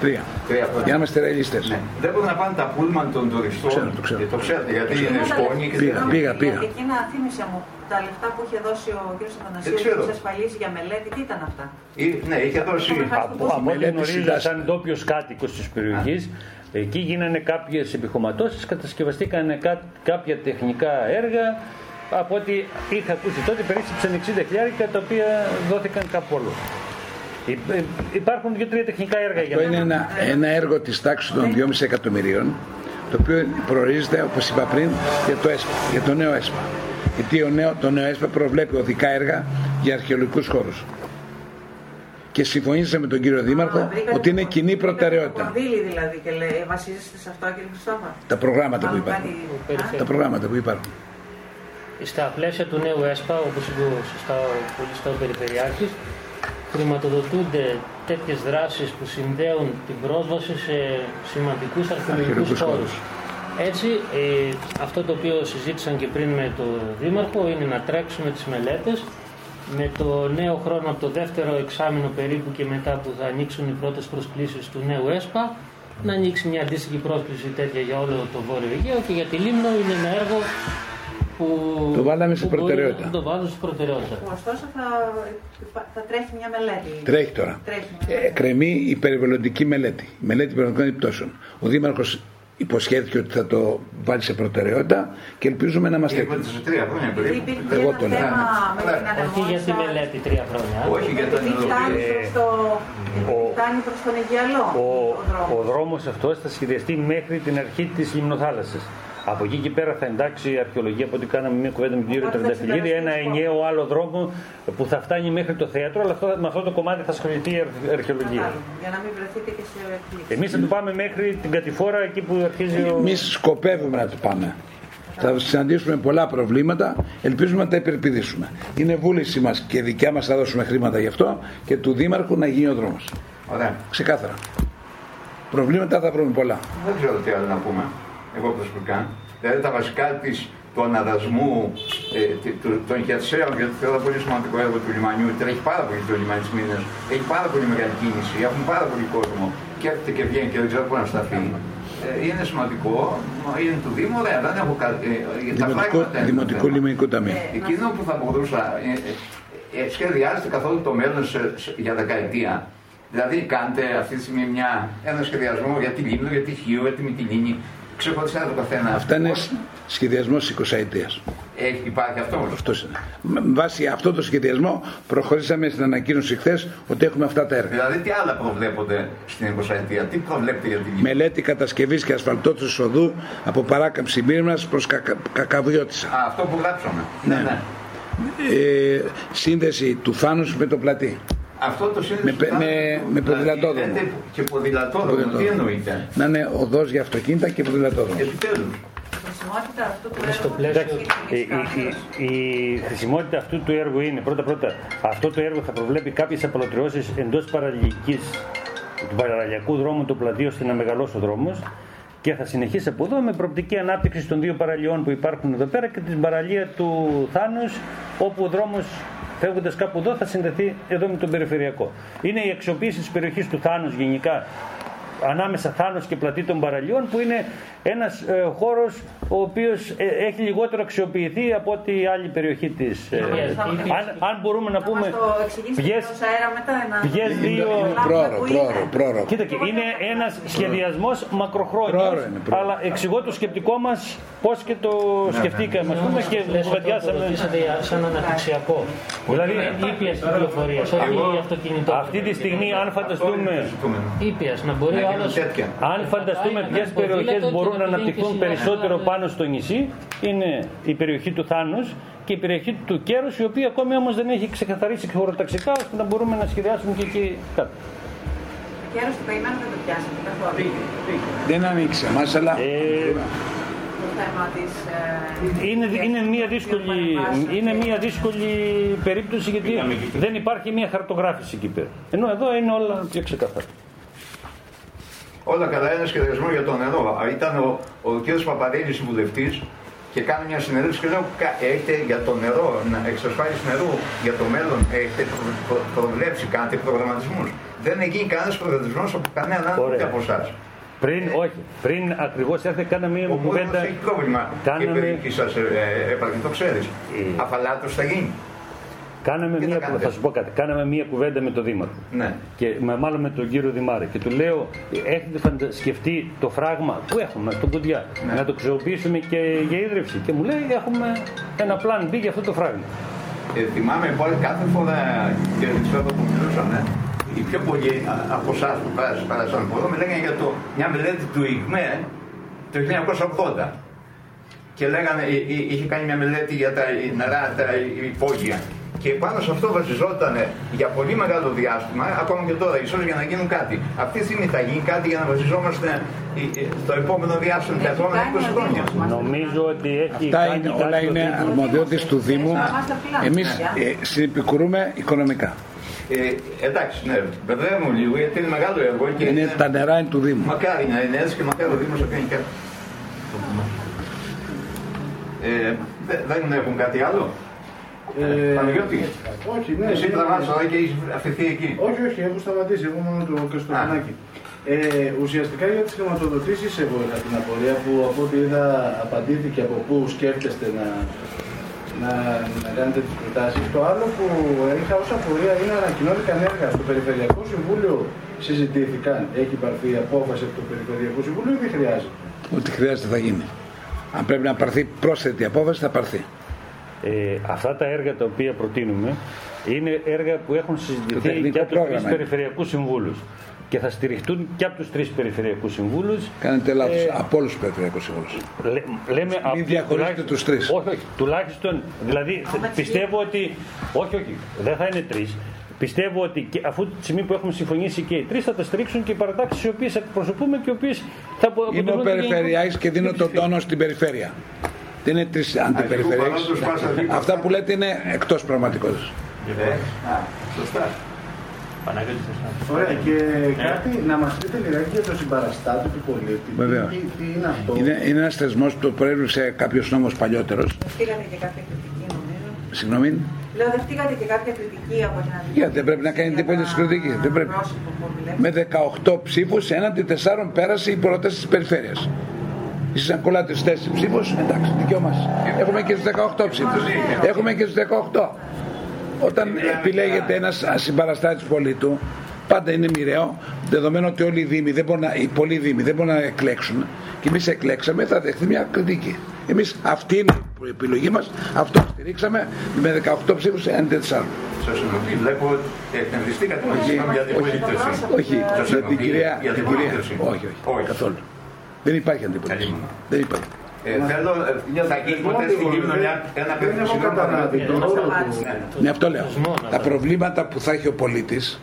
Τρία. Τρία. Για να είμαστε ρεαλιστές. Ναι. Δεν μπορούν να πάνε τα πούλμαν των τουριστών. Ξέρω, το, ξέρω. το ξέρετε γιατί είναι σκόνη. Και πήγα, πήγα, πήγα. Και εκείνα θύμισε μου τα λεφτά που είχε δώσει ο κ. Αθανασίου τις ασφαλίσεις για μελέτη, τι ήταν αυτά; Ή, ναι, είχε δώσει. Από ό,τι γνωρίζω, σαν ντόπιος κάτοικος της περιοχής, εκεί γίνανε κάποιες επιχωματώσεις, κατασκευαστήκαν κάποια τεχνικά έργα από ό,τι είχα ακούσει τότε περίσσεψαν 60 χιλιάρικα τα οποία δόθηκαν κάπου όλο. Υπάρχουν δύο-τρία τεχνικά έργα για Αυτό είναι ένα, ένα έργο της τάξης των 2,5 εκατομμυρίων το οποίο προορίζεται, όπως είπα πριν, για το, ΕΣΠΑ, για το νέο ΕΣΠΑ. Γιατί ο νέο, το νέο ΕΣΠΑ προβλέπει οδικά έργα για αρχαιολογικούς χώρους. Και συμφωνήσαμε με τον κύριο Δήμαρχο ότι είναι κοινή προτεραιότητα. Κονδύλι δηλαδή και λέει, βασίζεστε σε αυτό κύριε Χριστόφα. Τα προγράμματα που υπάρχουν. Τα προγράμματα που υπάρχουν. Στα πλαίσια του νέου ΕΣΠΑ, όπως είπε σωστά ο πολύ Περιφερειάρχης, χρηματοδοτούνται τέτοιες δράσεις που συνδέουν την πρόσβαση σε σημαντικούς αρχαιολογικούς χώρους. Έτσι, ε, αυτό το οποίο συζήτησαν και πριν με το Δήμαρχο είναι να τρέξουμε τις μελέτες με το νέο χρόνο από το δεύτερο εξάμεινο περίπου και μετά που θα ανοίξουν οι πρώτες προσκλήσεις του νέου ΕΣΠΑ να ανοίξει μια αντίστοιχη πρόσκληση τέτοια για όλο το Βόρειο Αιγαίο και για τη Λίμνο είναι ένα έργο που, Το βάλαμε στην που μπορεί προτεραιότητα. να το βάλουν στην προτεραιότητα. Που ωστόσο θα, θα τρέχει μια μελέτη. Τρέχει τώρα. Τρέχει μια Ε, μελέτη. κρεμεί η περιβαλλοντική μελέτη. Η μελέτη περιβαλλοντικών επιπτώσεων. Ο Δήμαρχος υποσχέθηκε ότι θα το βάλει σε προτεραιότητα και ελπίζουμε να είμαστε Είπατε σε τρία χρόνια περίπου. Υπήρχε Εγώ ένα το λέω. θέμα με την Όχι για τη ανεμόνια. μελέτη τρία χρόνια. Όχι για το Επειδή φτάνει προς το... ο- φτάνει προς τον Αιγιαλό Ο, ο δρόμος. ο δρόμος αυτός θα σχεδιαστεί μέχρι την αρχή της λιμνοθάλασσας. Από εκεί και πέρα θα εντάξει η αρχαιολογία από ό,τι κάναμε μια κουβέντα με τον κύριο Οπότε θα Τρενταφυλλίδη, ένα εξεταστεί ενιαίο άλλο δρόμο που θα φτάνει μέχρι το θέατρο, αλλά αυτό, με αυτό το κομμάτι θα ασχοληθεί η αρχ- αρχαιολογία. Κατάλαβα, Για να μην βρεθείτε και σε εκπλήξεις. Εμείς θα το πάμε μέχρι την κατηφόρα εκεί που αρχίζει ο... Εμείς σκοπεύουμε να το πάμε. Θα συναντήσουμε πολλά προβλήματα, ελπίζουμε να τα υπερπηδήσουμε. Είναι βούληση μας και δικιά μας θα δώσουμε χρήματα γι' αυτό και του Δήμαρχου να γίνει ο δρόμος. Ωραία. Ξεκάθαρα. Προβλήματα θα βρούμε πολλά. Δεν ξέρω τι άλλο να πούμε. Εγώ προσωπικά. Δηλαδή τα βασικά της, του αναδασμού ε, τε- του- των χερσαίων, γιατί θεωρώ πολύ σημαντικό έργο του λιμανιού. Τρέχει πάρα πολύ το λιμάνι της Μήνες. Έχει πάρα πολύ μεγάλη κίνηση. Έχουν πάρα πολύ κόσμο. Και έρχεται και βγαίνει και δεν ξέρω πού να σταθεί. Ε, είναι σημαντικό. Είναι του Δήμου, ωραία, δεν έχω κάτι. Ε, ε, τα Δημοτικό, φράγματα είναι το Δημοτικό θέμα. Λιμενικό Ταμείο. Εκείνο που θα μπορούσα. Ε, ε, ε, σχεδιάζετε καθόλου το μέλλον σε- σε- για δεκαετία. Δηλαδή, κάνετε αυτή τη στιγμή μια, ένα σχεδιασμό για τη Λίμνο, για τη Χίο, για τη Μυτιλίνη. Ξεχωριστά το καθένα. Αυτά είναι Πώς σχεδιασμός 20 ετία. Έχει, υπάρχει αυτό. Αυτός είναι. Με βάση αυτό το σχεδιασμό προχωρήσαμε στην ανακοίνωση χθες ότι έχουμε αυτά τα έργα. Δηλαδή, τι άλλα προβλέπονται στην 20 ετία, τι προβλέπετε για τη Λίμνο. Μελέτη κατασκευής και ασφαλτότηση οδού από παράκαμψη Μύρνα προς κακα, Κακαβιώτησα. Α, αυτό που γράψαμε. Ναι. Ε, σύνδεση του Θάνους με το πλατή. Αυτό το σύνδεσμο. Με πε- με- με ποδηλατόδρομο. Δηλαδή, Και ποδηλατόδρομο, τι Ποδηλατόδρομο. εννοείται; Να είναι οδός για αυτοκίνητα και ποδηλατόδρομο. Επιτέλους. Η χρησιμότητα αυτού του Στο έργου πλαίσιο- είναι Η, η, η, η χρησιμότητα αυτού του έργου είναι πρώτα πρώτα αυτό το έργο θα προβλέπει κάποιες απολωτριώσεις εντός παραλληλικής του παραλληλιακού δρόμου του πλατείου ώστε να μεγαλώσει ο δρόμος και θα συνεχίσει από εδώ με προοπτική ανάπτυξη των δύο παραλιών που υπάρχουν εδώ πέρα και την παραλία του Θάνους όπου ο δρόμος φεύγοντας κάπου εδώ θα συνδεθεί εδώ με τον περιφερειακό. Είναι η αξιοποίηση της περιοχής του Θάνους γενικά ανάμεσα Θάνος και πλατή των παραλιών που είναι ένας ε, χώρος ο οποίος ε, έχει λιγότερο αξιοποιηθεί από ό,τι η άλλη περιοχή της. ε, θα- αν, αν μπορούμε να Θα πούμε μας το εξηγήσετε ποιες, ως αέρα μετά να... ποιες δύο... Λάβουμε Πρόωρο, που πρόωρο, είναι. πρόωρο. Κοίτα και είναι ένας σχεδιασμός μακροχρόνιος Πρόωρο είναι, πρόωρο. αλλά εξηγώ το σκεπτικό μας πώς και το σκεφτήκαμε ας πούμε και Πλαίσιο το κουβεντιάσαμε. ρωτήσατε για- σαν αναπτυξιακό. Δηλαδή Ήπιας κυκλοφορίας, όχι αυτοκινητό. αυτή τη στιγμή αν φανταστούμε Ήπιας, να μπορεί Να ο γίνουν άλλος τέτοια. Αν φανταστούμε Πάει ποιες με περιοχές ποδήλατο μπορούν και να να πηγαίνει αναπτυχθούν και περισσότερο συνέχεια. πάνω στο νησί, είναι η περιοχή του Θάνους και η περιοχή του Κέρους, η οποία ακόμη όμως δεν έχει ξεκαθαρίσει χωροταξικά, ώστε να μπορούμε να σχεδιάσουμε και εκεί κάτω. Και άρα στο καημένο δεν το πιάσατε καθόλου. Δεν ανοίξει εμά, αλλά Ε, Το θέμα της... ε, είναι, της- είναι, μια της δύσκολη, διαμορφάσεως είναι και- μια δύσκολη περίπτωση γιατί δεν υπάρχει μια χαρτογράφηση εκεί πέρα. Ενώ εδώ είναι όλα πιο ξεκαθαρά. Όλα καλά, ένα σχεδιασμό για το νερό. Α, Ήταν ο, ο κ. Παπαδέλης βουλευτής και κάνει μια συνέντευξη και λέω: «Κα- Έχετε για το νερό, να εξασφάλιση νερού για το μέλλον, έχετε προ- προ- προβλέψει, κάνετε προγραμματισμούς. Δεν έχει γίνει κανένας προγραμματισμός από κανέναν άλλο ούτε Ωραία. από εσάς. Πριν, όχι, πριν ακριβώς έρθει κάναμε μια Ο κόσμο κουβέντα. έχει πρόβλημα. Και η Κάναμε, παιδική σας έπαρχη, το ξέρεις. Ε. Αφαλάτως θα γίνει. Κάναμε Τι θα μια, κάνετε; θα σου πω κάτι, κάναμε μια κουβέντα με τον Δήμαρχο. Ναι. και με, μάλλον με τον κύριο Δημάρη και του λέω έχετε φαντα- σκεφτεί το φράγμα που έχουμε στον Κοντιά Ναι. να το χρησιμοποιήσουμε και για ίδρυυση και μου λέει έχουμε ένα πλάν B για αυτό το φράγμα Ε, θυμάμαι πάλι κάθε φορά και ξέρω που μιλούσαμε, οι πιο πολλοί α- από εσάς που πέρασαν, πέρασαν από εδώ, μιλάγανε για το, μια μελέτη του ΙΚΜΕ το 1980. Και λέγανε, ε, ε, είχε κάνει μια μελέτη για τα νερά, τα υπόγεια. Και πάνω σε αυτό βασιζόταν για πολύ μεγάλο διάστημα, ακόμα και τώρα, ίσως για να γίνουν κάτι. Αυτή τη στιγμή θα γίνει κάτι για να βασιζόμαστε ε, ε, στο επόμενο διάστημα, τα Έχει επόμενα κάνει 20 ο χρόνια. Δήμος μας. νομίζω ότι έχει αυτά κάνει είναι, κάτι όλα το είναι Δήμος. αρμοδιότητες του Δήμου. Είμαστε απλά. Εμείς Ναι. ε, συνεπικουρούμε οικονομικά. Ε, εντάξει, ναι, μπερδεύουμε λίγο γιατί είναι μεγάλο έργο και Είναι, τα νερά είναι του Δήμου. Μακάρι να είναι έτσι και μακάρι ο Δήμος να κάνει κάτι. Ε, δε- δεν έχουν κάτι άλλο; Ε, Παναγιώτη, όχι, ναι. εσύ ναι, τραβάς ναι. εδώ και έχεις αφηθεί εκεί. Όχι, όχι, έχω σταματήσει. Εγώ μόνο το Καστορινάκι. Ε, ουσιαστικά για τις χρηματοδοτήσεις εγώ είχα την απορία που από ό,τι είδα απαντήθηκε από πού σκέφτεστε να, να, να κάνετε τις προτάσεις. Το άλλο που είχα ως απορία είναι ανακοινώθηκαν έργα στο Περιφερειακό Συμβούλιο συζητήθηκαν, έχει πάρθει η απόφαση από το Περιφερειακό Συμβούλιο ή δεν χρειάζεται; Ό,τι χρειάζεται θα γίνει. Αν πρέπει να πάρθει πρόσθετη απόφαση θα πάρθει. Ε, αυτά τα έργα τα οποία προτείνουμε είναι έργα που έχουν συζητηθεί τεχνικό και από τους πρόγραμμα τρεις είναι. περιφερειακούς συμβούλους και θα στηριχτούν και από τους τρεις περιφερειακούς συμβούλους. Κάνετε λάθος. Ε, από όλους τους περιφερειακούς συμβούλους. Λέ- λέμε από- διαχωρίζετε τουλάχιστον- τους τρεις. Όχι, όχι. Τουλάχιστον, δηλαδή Άμα πιστεύω ότι. Όχι, όχι. Δεν θα είναι τρεις. Πιστεύω ότι και αφού τη στιγμή που έχουμε συμφωνήσει και οι τρεις θα τα στηρίξουν και οι παρατάξεις οι οποίες εκπροσωπούμε και οι οποίες θα απο- Είμαι ο αποτελούν την Περιφερειάρχης και δίνω τον τόνο στην περιφέρεια. Δεν είναι τρεις αντιπεριφερειάρχε. παρόντος πάσα δίπλα. Αυτά που λέτε είναι εκτός πραγματικότητας. Ε, α, σωστά. Παναγιώτη, σωστά. Ωραία, και κάτι να μας πείτε λιγάκι για το συμπαραστάτη του πολίτη. Βεβαίως. Τι, τι είναι αυτό; Είναι, είναι ένας θεσμός που το προέβλεψε κάποιος νόμος παλιότερος. Δεχτήκατε και κάποια κριτική, νομίζω. Συγγνώμη. Λέω, δεχτήκατε και κάποια κριτική από την αντιπολίτευση. Γιατί δεν πρέπει να κάνει για τίποτα τα στην κριτική. Δεν πρέπει. πρόσωπα που επιλέξατε. Με 18 ψήφους έναντι 4 πέρασε η πρόταση της περιφέρειας. Εσείς αν κολλάτε στις 4 ψήφους, εντάξει, δικαίωμα σας. Έχουμε και στου 18 ψήφους. Έχουμε και στου 18. Όταν επιλέγεται ένας συμπαραστάτη πολίτου, πάντα είναι μοιραίο, δεδομένου ότι όλοι οι Δήμοι, δεν μπορούν να, οι πολλοί Δήμοι δεν μπορούν να εκλέξουν και εμείς εκλέξαμε, θα δεχθεί μια κριτική. Εμείς αυτή είναι η επιλογή μας, αυτό στηρίξαμε με 18 ψήφους έναντι 4. Σας ενοχλεί, βλέπω ότι εκνευριστήκατε με συγγνώμη για την όχι. πολίτευση. Όχι, Σας για την ενοχλεί κυρία. για την την κυρία. πολίτευση. Όχι, όχι, καθόλου. Δεν υπάρχει αντιπολίτευση. Καλή μου. Δεν υπάρχει. Ε, θέλω, ε, θα γίνει ποτέ στην Λίμνο μια- ένα Δεν έχω περίπτωση καταλάβει τον Δεν όρο σταμάτησε. του. Ναι, αυτό λέω. θεσμό, να Τα το- προβλήματα που θα έχει ο πολίτης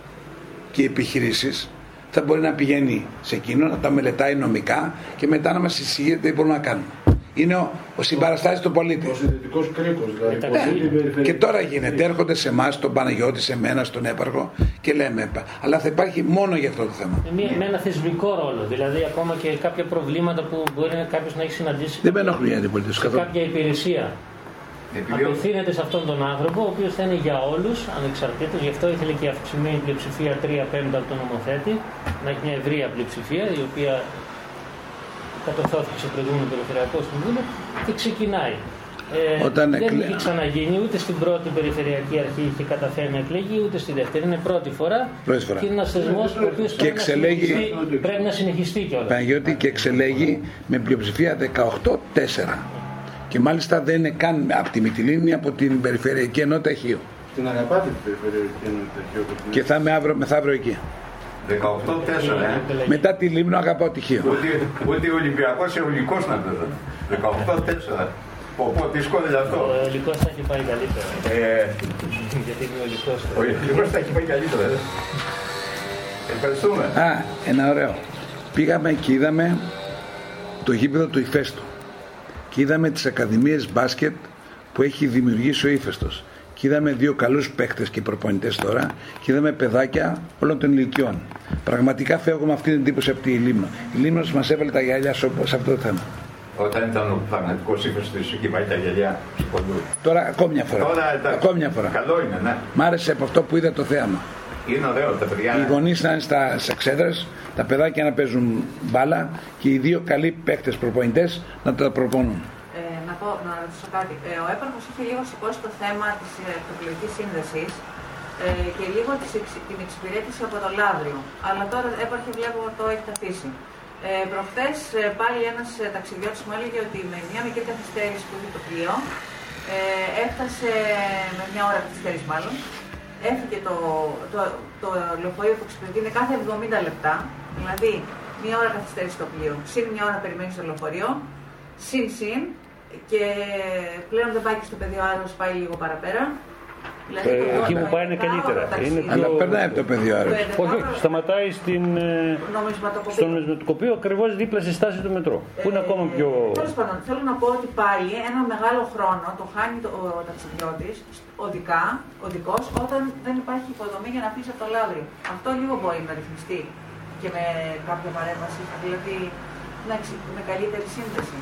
και οι επιχειρήσεις θα μπορεί να πηγαίνει σε εκείνο, να τα μελετάει νομικά και μετά να μας εισηγεί τι μπορούμε να κάνουμε. Είναι ο, ο συμπαραστάτη του πολίτη. Ο συνδετικός κρίκος, δηλαδή. Ναι, πολίτη, Ναι. περιφερειακή. Και τώρα γίνεται, έρχονται σε εμάς, τον Παναγιώτη, σε μένα, στον έπαρχο και λέμε. Αλλά θα υπάρχει μόνο για αυτό το θέμα. Με, μια- με ένα θεσμικό ρόλο. Δηλαδή, ακόμα και κάποια προβλήματα που μπορεί κάποιος να έχει συναντήσει Δεν με ενοχλεί η αντιπολίτευση σε καθόλου. κάποια υπηρεσία. Επειδή ο- Απευθύνεται σε αυτόν τον άνθρωπο, ο οποίος θα είναι για όλους, ανεξαρτήτως. Γι' αυτό ήθελε και η αυξημένη πλειοψηφία 3 πέμπτα από τον νομοθέτη, να έχει μια ευρεία πλειοψηφία, η οποία κατορθώθηκε σε προηγούμενος περιφερειακός συμβούλιο και ξεκινάει. Ε, Όταν δεν εκλε- είχε ξαναγίνει ούτε στην πρώτη περιφερειακή αρχή είχε καταφέρει να εκλέγει, ούτε στη δεύτερη. Είναι πρώτη φορά. Πρώτη φορά. Και είναι ένας θεσμός ο οποίος Και πρέπει, να εξελέγει- συνεχιστεί- πρέπει να συνεχιστεί κιόλας. Παναγιώτη και εξελέγει με πλειοψηφία 18-4. Και μάλιστα δεν είναι καν από τη Μυτιλίνη, από την Περιφερειακή Ενότητα Χίου. Την αγαπάτε την περιφερειακή ενότητα και όπως την- Και θα είμαι αύριο, μεθαύριο εκεί. 18-4, ε. Μετά τη Λίμνο αγαπάω τη Χίο. Ούτε, ούτε Ολυμπιακός Εολικό να παίζανε. 18-4. Πω, πω, δύσκολο αυτό; Ο Ελικό θα έχει πάει καλύτερα. Ε, Γιατί είναι ο Ελικό. ο Ολυμπιακό θα έχει πάει καλύτερα. ε. Ευχαριστούμε. Α, ένα ωραίο. Πήγαμε και είδαμε το γήπεδο του Ηφαίστου. Και είδαμε τις ακαδημίες μπάσκετ που έχει δημιουργήσει ο Ήφαιστος. Και είδαμε δύο καλούς παίκτες και προπονητές τώρα και είδαμε παιδάκια όλων των ηλικιών. Πραγματικά φεύγω με αυτή την εντύπωση από τη Λίμνο. Η Λίμνος μας έβαλε τα γυαλιά σε σε αυτό το θέμα. Όταν ήταν ο πραγματικό ύφο της εκεί πάει τα γυαλιά του ποντού. Τώρα ακόμη μια φορά. Τώρα εντάξει. Ακόμη μια φορά. Καλό είναι, ναι. Μ' άρεσε από αυτό που είδα το θέαμα. Είναι ωραίο τα παιδιά. Οι γονείς να είναι στα εξέδρε, τα παιδάκια να παίζουν μπάλα και οι δύο καλοί παίκτες προπονητές να τα προπονούν. Ε, να, πω, να ρωτήσω κάτι. Ε, ο έπαρχος είχε λίγο σηκώσει το θέμα της ε, εκλογικής σύνδεσης ε, και λίγο της, εξ- την εξυπηρέτηση από το Λαύριο. Αλλά τώρα έπαρχε βλέπω το έχει αφήσει. Ε, προχθές ε, πάλι ένας ε, ταξιδιώτης μου έλεγε ότι με μια μικρή καθυστέρηση που είχε το πλοίο ε, έφτασε με μια ώρα καθυστέρηση μάλλον έφυγε το, το, το λεωφορείο που εξυπηρετεί είναι κάθε 70 λεπτά δηλαδή μια ώρα καθυστέρηση στο πλοίο συν μια ώρα περιμένει στο λεωφορείο συν συν και πλέον δεν πάει και στο πεδίο Άρος, πάει λίγο παραπέρα. Δηλαδή, Ε, το- εκεί το που πάει είναι ενδεκάωρο καλύτερα. ταξίδι. Είναι Αλλά πιο- περνάει από το πεδίο Το άρα. Όχι, όχι, ενδεκάωρο σταματάει στην, ε, νομισματοκοπείο. στο νομισματοκοπείο ακριβώς δίπλα στη στάση του μετρό. Που είναι ακόμα πιο. Τέλος πάντων, θέλω να πω ότι πάλι ένα μεγάλο χρόνο το χάνει το, ο ταξιδιώτης οδικά, οδικός, όταν δεν υπάρχει υποδομή για να αφήσει από το λάβριο. Αυτό λίγο μπορεί να ρυθμιστεί και με κάποια παρέμβαση, δηλαδή να εξι- με καλύτερη σύνδεση.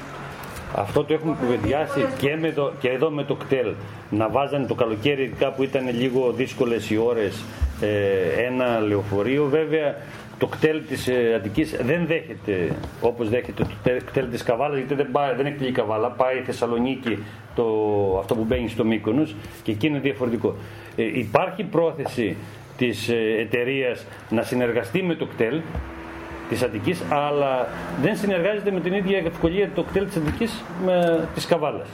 Αυτό το έχουμε κουβεντιάσει και, με το, και εδώ με το κτέλ. Να βάζανε το καλοκαίρι, ειδικά που ήταν λίγο δύσκολες οι ώρες, ε, ένα λεωφορείο. Βέβαια, το κτέλ της ε, Αττικής δεν δέχεται όπως δέχεται το κτέλ της Καβάλας γιατί δεν, πάει, δεν έχει η Καβάλα, πάει η Θεσσαλονίκη το, αυτό που μπαίνει στο Μύκονος και εκεί είναι διαφορετικό. Ε, υπάρχει πρόθεση της ε, εταιρείας να συνεργαστεί με το κτέλ της Αττικής αλλά δεν συνεργάζεται με την ίδια ευκολία το κτέλ της Αττικής με της Καβάλας.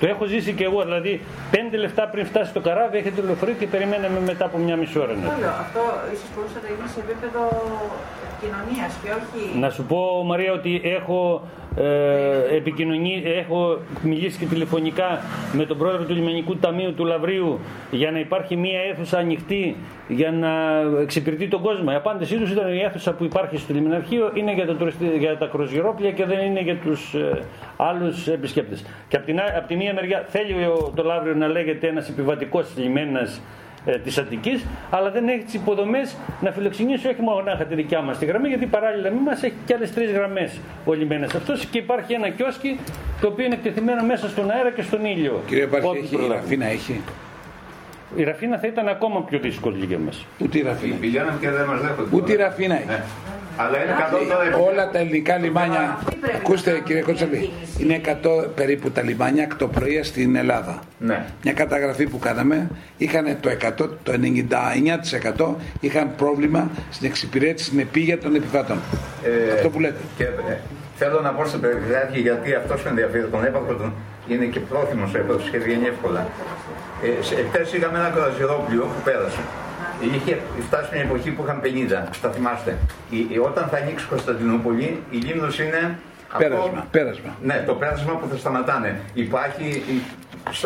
Το έχω ζήσει και εγώ, δηλαδή πέντε λεπτά πριν φτάσει στο καράβι έχετε το λεωφορείο και περιμέναμε μετά από μια μισή ώρα. Ναι. Αυτό ίσως μπορούσε να γίνει σε επίπεδο επικοινωνίας και όχι. Να σου πω, Μαρία, ότι έχω, ε, επικοινωνεί, έχω μιλήσει και τηλεφωνικά με τον πρόεδρο του Λιμενικού Ταμείου του Λαβρίου για να υπάρχει μια αίθουσα ανοιχτή για να εξυπηρετεί τον κόσμο. Η απάντησή τους ήταν η αίθουσα που υπάρχει στο λιμεναρχείο είναι για τα, για τα κρουαζιερόπλια και δεν είναι για τους ε, άλλους επισκέπτες. Και από την, από τη μία μεριά θέλει το Λαύριο να λέγεται ένας επιβατικός λιμένας ε, της Αττικής, αλλά δεν έχει τις υποδομές να φιλοξενήσει όχι μόνο τη δικιά μας τη γραμμή, γιατί παράλληλα με μας έχει και άλλες τρεις γραμμές ο λιμένα αυτό και υπάρχει ένα κιόσκι το οποίο είναι εκτεθειμένο μέσα στον αέρα και στον ήλιο. Κύριε Πάρση, έχει, η Ραφίνα έχει; Η Ραφίνα θα ήταν ακόμα πιο δύσκολη για μας. Ούτε η Ραφίνα. Πηγαίναμε και δεν μας δέχονται. Ούτε η Ραφίνα έχει. Ναι. Αλλά είναι 100 Όλα τα ελληνικά λιμάνια, ακούστε κύριε Κότσαλη, είναι 100 περίπου τα λιμάνια πρωί στην Ελλάδα. Ναι. Μια καταγραφή που κάναμε, είχαν το 100, το 99% είχαν πρόβλημα στην εξυπηρέτηση, στην επίγεια των επιβατών. Ε, Αυτό που λέτε. Και, ε, θέλω να πω στην περιφερειάρχη γιατί αυτός με ενδιαφέρει τον έπαθρο τον είναι και πρόθυμος έπαθρο και βγαίνει εύκολα. Ε, είχαμε ένα κραζιρόπλιο που πέρασε είχε φτάσει μια εποχή που είχαν 50, θα θυμάστε. Η, όταν θα ανοίξει η Κωνσταντινούπολη, η Λίμνος είναι Πέρασμα, αυτό, πέρασμα. Ναι, το πέρασμα που θα σταματάνε. Υπάρχει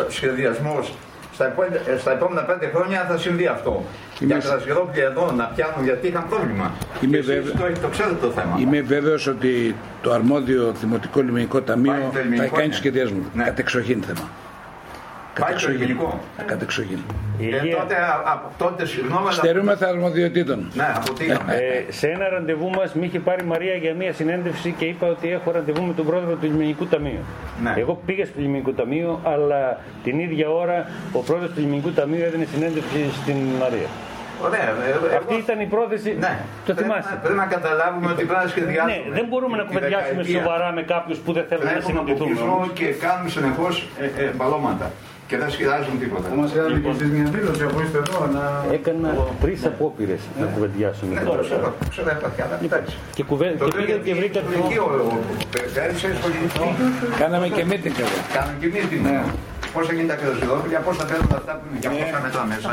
σχεδιασμός. Στα, στα επόμενα πέντε χρόνια θα συμβεί αυτό. Είμαι... Για τα εδώ να πιάνουν γιατί είχαν πρόβλημα. Είμαι βέβαιο... το, το ξέρετε το θέμα. Είμαι βέβαιος ότι το αρμόδιο Δημοτικό Λιμενικό Ταμείο θα κάνει ναι. σχεδιασμό. Ναι. Κατεξοχήν θέμα. Κατεξοχήν. Κατεξοχήν. Ε, τότε, από τότε συγγνώμη. Στερούμε θα αρμοδιοτήτων. Ναι, αποτύχαμε. Ε, σε ένα ραντεβού μας με είχε πάρει η Μαρία για μια συνέντευξη και είπα ότι έχω ραντεβού με τον πρόεδρο του Λιμενικού Ταμείου. Ναι. Εγώ πήγα στο Λιμενικό Ταμείο, αλλά την ίδια ώρα ο πρόεδρος του Λιμενικού Ταμείου έδινε συνέντευξη στην Μαρία. Ωραία, ε, Αυτή ήταν η πρόθεση. Ναι. Το θυμάσαι. Πρέπει να καταλάβουμε ότι πρέπει να σχεδιάσουμε. Ναι, δεν μπορούμε να κουβεντιάσουμε σοβαρά με κάποιους που δεν θέλουν να συναντηθούν. και κάνουμε συνεχώς ε, ε, μπαλώματα και δεν σχεδιάζουν τίποτα. Μας κάνετε λοιπόν. και εσείς μια δήλωση από είστε εδώ να. Έκανα τρεις απόπειρες να ναι. κουβεντιάσουμε. Ναι, τώρα ξέρω, ξέρω, λοιπόν, Και κουβέντα και πήγα και βρήκα το. Κάναμε και μύτινγκ εδώ. Κάναμε και μύτινγκ. Ναι. Πώ θα γίνει τα κρεδοσυδόπλια, πώ θα παίρνουν αυτά που είναι και πόσα μέτρα μέσα.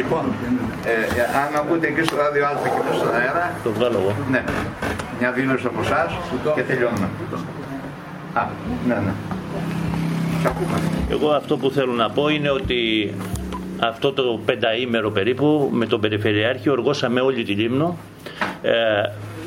Λοιπόν, ε, αν ακούτε και στο ράδιο Α και στον αέρα. Το βγάλω εγώ. Ναι μια δήλωση από εσάς και τελειώνουμε. Α, ναι, ναι. Εγώ αυτό που θέλω να πω είναι ότι αυτό το πενταήμερο περίπου με τον Περιφερειάρχη οργώσαμε όλη τη Λίμνο. Ε,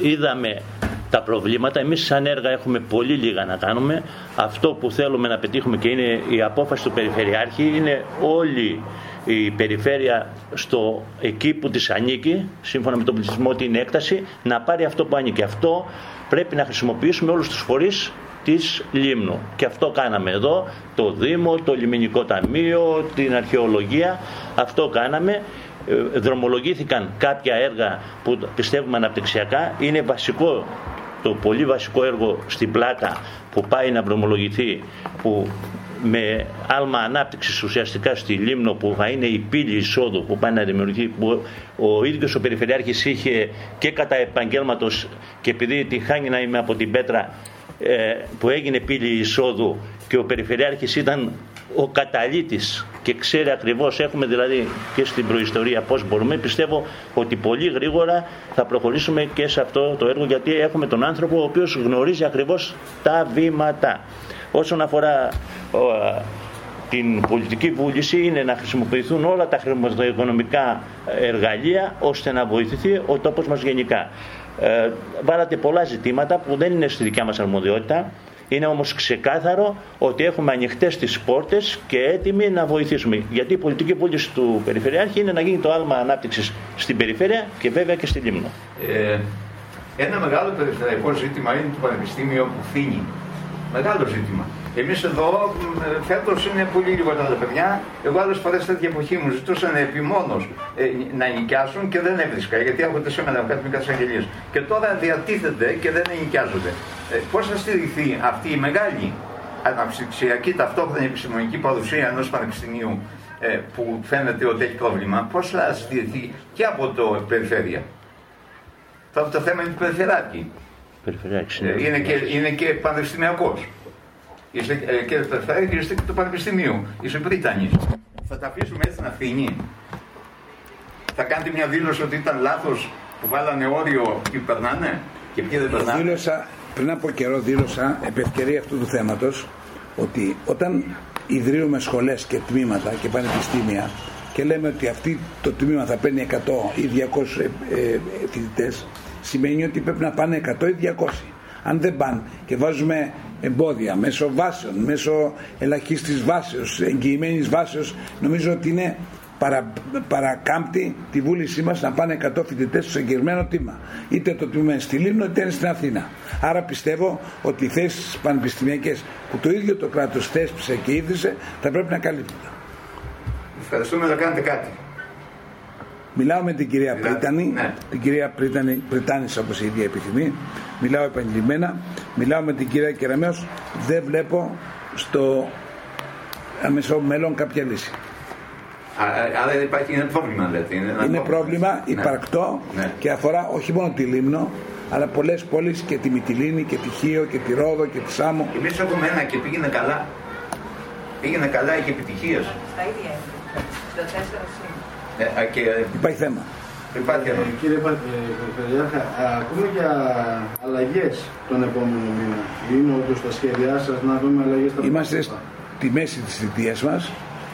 είδαμε τα προβλήματα. Εμείς σαν έργα έχουμε πολύ λίγα να κάνουμε. Αυτό που θέλουμε να πετύχουμε και είναι η απόφαση του Περιφερειάρχη είναι όλη η περιφέρεια στο εκεί που της ανήκει, σύμφωνα με τον πληθυσμό την έκταση, να πάρει αυτό που ανήκει. Αυτό πρέπει να χρησιμοποιήσουμε όλους τους φορείς της Λίμνου. Και αυτό κάναμε εδώ, το Δήμο, το Λιμενικό Ταμείο, την αρχαιολογία, αυτό κάναμε. Ε, δρομολογήθηκαν κάποια έργα που πιστεύουμε αναπτυξιακά. Είναι βασικό το πολύ βασικό έργο στην Πλάτα που πάει να δρομολογηθεί που με άλμα ανάπτυξης ουσιαστικά στη Λίμνο που θα είναι η πύλη εισόδου που πάει να δημιουργηθεί που ο ίδιος ο Περιφερειάρχης είχε και κατά επαγγέλματος και επειδή τη χάνει να είμαι από την Πέτρα ε, που έγινε πύλη εισόδου και ο Περιφερειάρχης ήταν ο καταλήτης και ξέρει ακριβώς έχουμε δηλαδή και στην προϊστορία πώς μπορούμε πιστεύω ότι πολύ γρήγορα θα προχωρήσουμε και σε αυτό το έργο γιατί έχουμε τον άνθρωπο ο οποίος γνωρίζει ακριβώς τα βήματα όσον αφορά την πολιτική βούληση είναι να χρησιμοποιηθούν όλα τα χρηματοοικονομικά εργαλεία ώστε να βοηθηθεί ο τόπος μας γενικά. Ε, βάλατε πολλά ζητήματα που δεν είναι στη δικιά μας αρμοδιότητα. Είναι όμως ξεκάθαρο ότι έχουμε ανοιχτές τις πόρτες και έτοιμοι να βοηθήσουμε. Γιατί η πολιτική βούληση του Περιφερειάρχη είναι να γίνει το άλμα ανάπτυξης στην περιφέρεια και βέβαια και στη Λίμνο. Ε, ένα μεγάλο περιφερειακό ζήτημα είναι το Πανεπιστήμιο που φύγει. Μεγάλο ζήτημα. Εμείς εδώ φέτος είναι πολύ λιγότερα τα παιδιά. Εγώ άλλες φορές τέτοια εποχή μου ζητούσαν επιμόνως ε, να νοικιάσουν και δεν έβρισκα γιατί έρχονται σήμερα να κάνουν καταγγελίε. Και τώρα διατίθεται και δεν νοικιάζονται. Ε, Πώς θα στηριχθεί αυτή η μεγάλη αναψυξιακή ταυτόχρονη επιστημονική παρουσία ενός πανεπιστημίου ε, που φαίνεται ότι έχει πρόβλημα, πώς θα στηριχθεί και από το περιφέρεια; Τώρα το θέμα είναι του περιφερειάρχη. Περιφερειάρχη. Ε, είναι και, είναι και πανεπιστημιακός. Είστε ε, και περιφέρεια και είστε και του πανεπιστημίου. Είσαι πρίτανης. Θα τα αφήσουμε έτσι να φύγει. Θα κάνετε μια δήλωση ότι ήταν λάθος που βάλανε όριο και περνάνε; Και ποιοι δεν περνάνε; Δήλωσα, πριν από καιρό δήλωσα επ' ευκαιρία αυτού του θέματος ότι όταν ιδρύουμε σχολές και τμήματα και πανεπιστήμια και λέμε ότι αυτή το τμήμα θα παίρνει 100 ή 200 ε, ε, φοιτητές σημαίνει ότι πρέπει να πάνε 100 ή 200. Αν δεν πάνε και βάζουμε εμπόδια μέσω βάσεων, μέσω ελαχίστης βάσεως, εγγυημένης βάσεως, νομίζω ότι είναι παρα, παρακάμπτει τη βούλησή μας να πάνε 100 φοιτητές στο εγκεκριμένο τμήμα. Είτε το τμήμα είναι στη Λίμνο είτε είναι στην Αθήνα. Άρα πιστεύω ότι οι θέσεις πανεπιστημιακές που το ίδιο το κράτος θέσπισε και ίδρυσε θα πρέπει να καλύπτουν. Ευχαριστούμε να κάνετε κάτι. Μιλάω με την κυρία Δηλαδή, Πρίτανη, ναι. την κυρία Πρίτανη, Πριτάνης όπως η ίδια επιθυμεί. Μιλάω επανειλημμένα. Μιλάω με την κυρία Κεραμέως. Δεν βλέπω στο αμεσό μέλλον κάποια λύση. Α, α, Άρα υπάρχει ένα πρόβλημα, λέτε. Είναι, ένα Είναι πρόβλημα υπαρκτό Ναι. και αφορά όχι μόνο τη Λίμνο, αλλά πολλές πόλεις και τη Μυτιλίνη και τη Χίο και τη Ρόδο και τη Σάμο. Εμεί έχουμε ένα και πήγαινε καλά. Πήγαινε καλά, είχε επιτυχίες. Στα ίδια είναι. Στο 4 σύν. Ε, και Υπάρχει θέμα. υπάρχει ένα. Ε, Κύριε Πα- ε, Περιφερειάρχα, α, ακούμε για αλλαγές τον επόμενο μήνα. Είναι όντως στα σχέδιά σας να δούμε αλλαγές στα Είμαστε πρότυπα; στη μέση της θητείας μας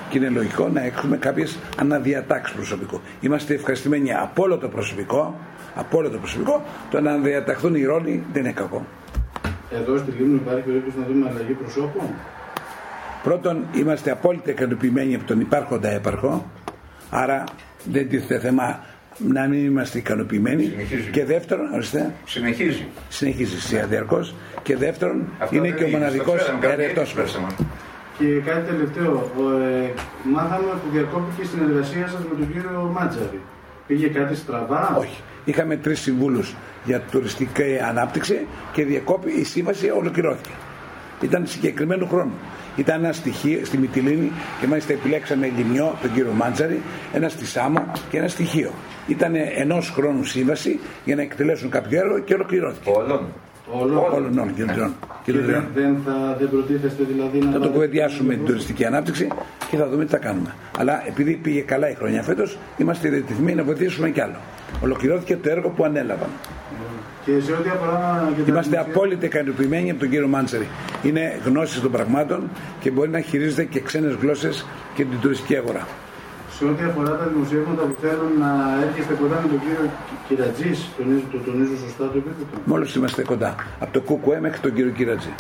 και είναι λογικό να έχουμε κάποιες αναδιατάξεις προσωπικού. Είμαστε ευχαριστημένοι από όλο το προσωπικό, από όλο το προσωπικό, το να αναδιαταχθούν οι ρόλοι δεν είναι κακό. Εδώ στη Λίμνο υπάρχει περίπτωση να δούμε αλλαγή προσώπων; Πρώτον, είμαστε απόλυτα ικανοποιημένοι από τον υπάρχοντα έπαρχο, άρα δεν τίθεται θέμα να μην είμαστε ικανοποιημένοι. Συνεχίζει. Και δεύτερον, ορίστε, Συνεχίζει. συνεχίζει σιγά διαρκώς. Και δεύτερον, Αυτό είναι δεν και ο έγινε. μοναδικός Στο ξέραμε, κάτι ερετός έτσι μας. πέσαμε. Και κάτι τελευταίο. Ο, ε, μάθαμε που διακόπηκε η συνεργασία σας με τον κύριο Μάτζαρη. Πήγε κάτι στραβά; Όχι. Είχαμε τρεις συμβούλους για τουριστική ανάπτυξη και διακόπη η σύμβαση ολοκληρώθηκε. Ήταν συγκεκριμένου χρόνου. Ήταν ένα στοιχείο στη Μυτιλίνη και μάλιστα επιλέξαμε λιμιό τον κύριο Μάντζαρη, ένα στη Σάμο και ένα στοιχείο. Ήταν ενός χρόνου σύμβαση για να εκτελέσουν κάποιο έργο και ολοκληρώθηκε. Όλων. Όλο. Όλων όλων και των τριών. Και Και των δεν, τριών. δεν, θα, δεν προτίθεστε δηλαδή να. Θα το βάλετε- κουβεντιάσουμε την τουριστική ανάπτυξη και θα δούμε τι θα κάνουμε. Αλλά επειδή πήγε καλά η χρονιά φέτος, είμαστε διατεθειμένοι να βοηθήσουμε κι άλλο. Ολοκληρώθηκε το έργο που ανέλαβαν. Και σε ό,τι αφορά. και τα Είμαστε δημοσία- απόλυτα ικανοποιημένοι από τον κύριο Μάντσερη. Είναι γνώση των πραγμάτων και μπορεί να χειρίζεται και ξένες γλώσσες και την τουριστική αγορά. Σε ό,τι αφορά τα δημοσιεύματα που θέλουν να έρχεστε κοντά με τον κύριο Κυρατζή, τονίζω, το τονίζω σωστά το επίθετο. Μόλις είμαστε κοντά. Από το ΚΚΕ μέχρι τον κύριο Κυρατζή.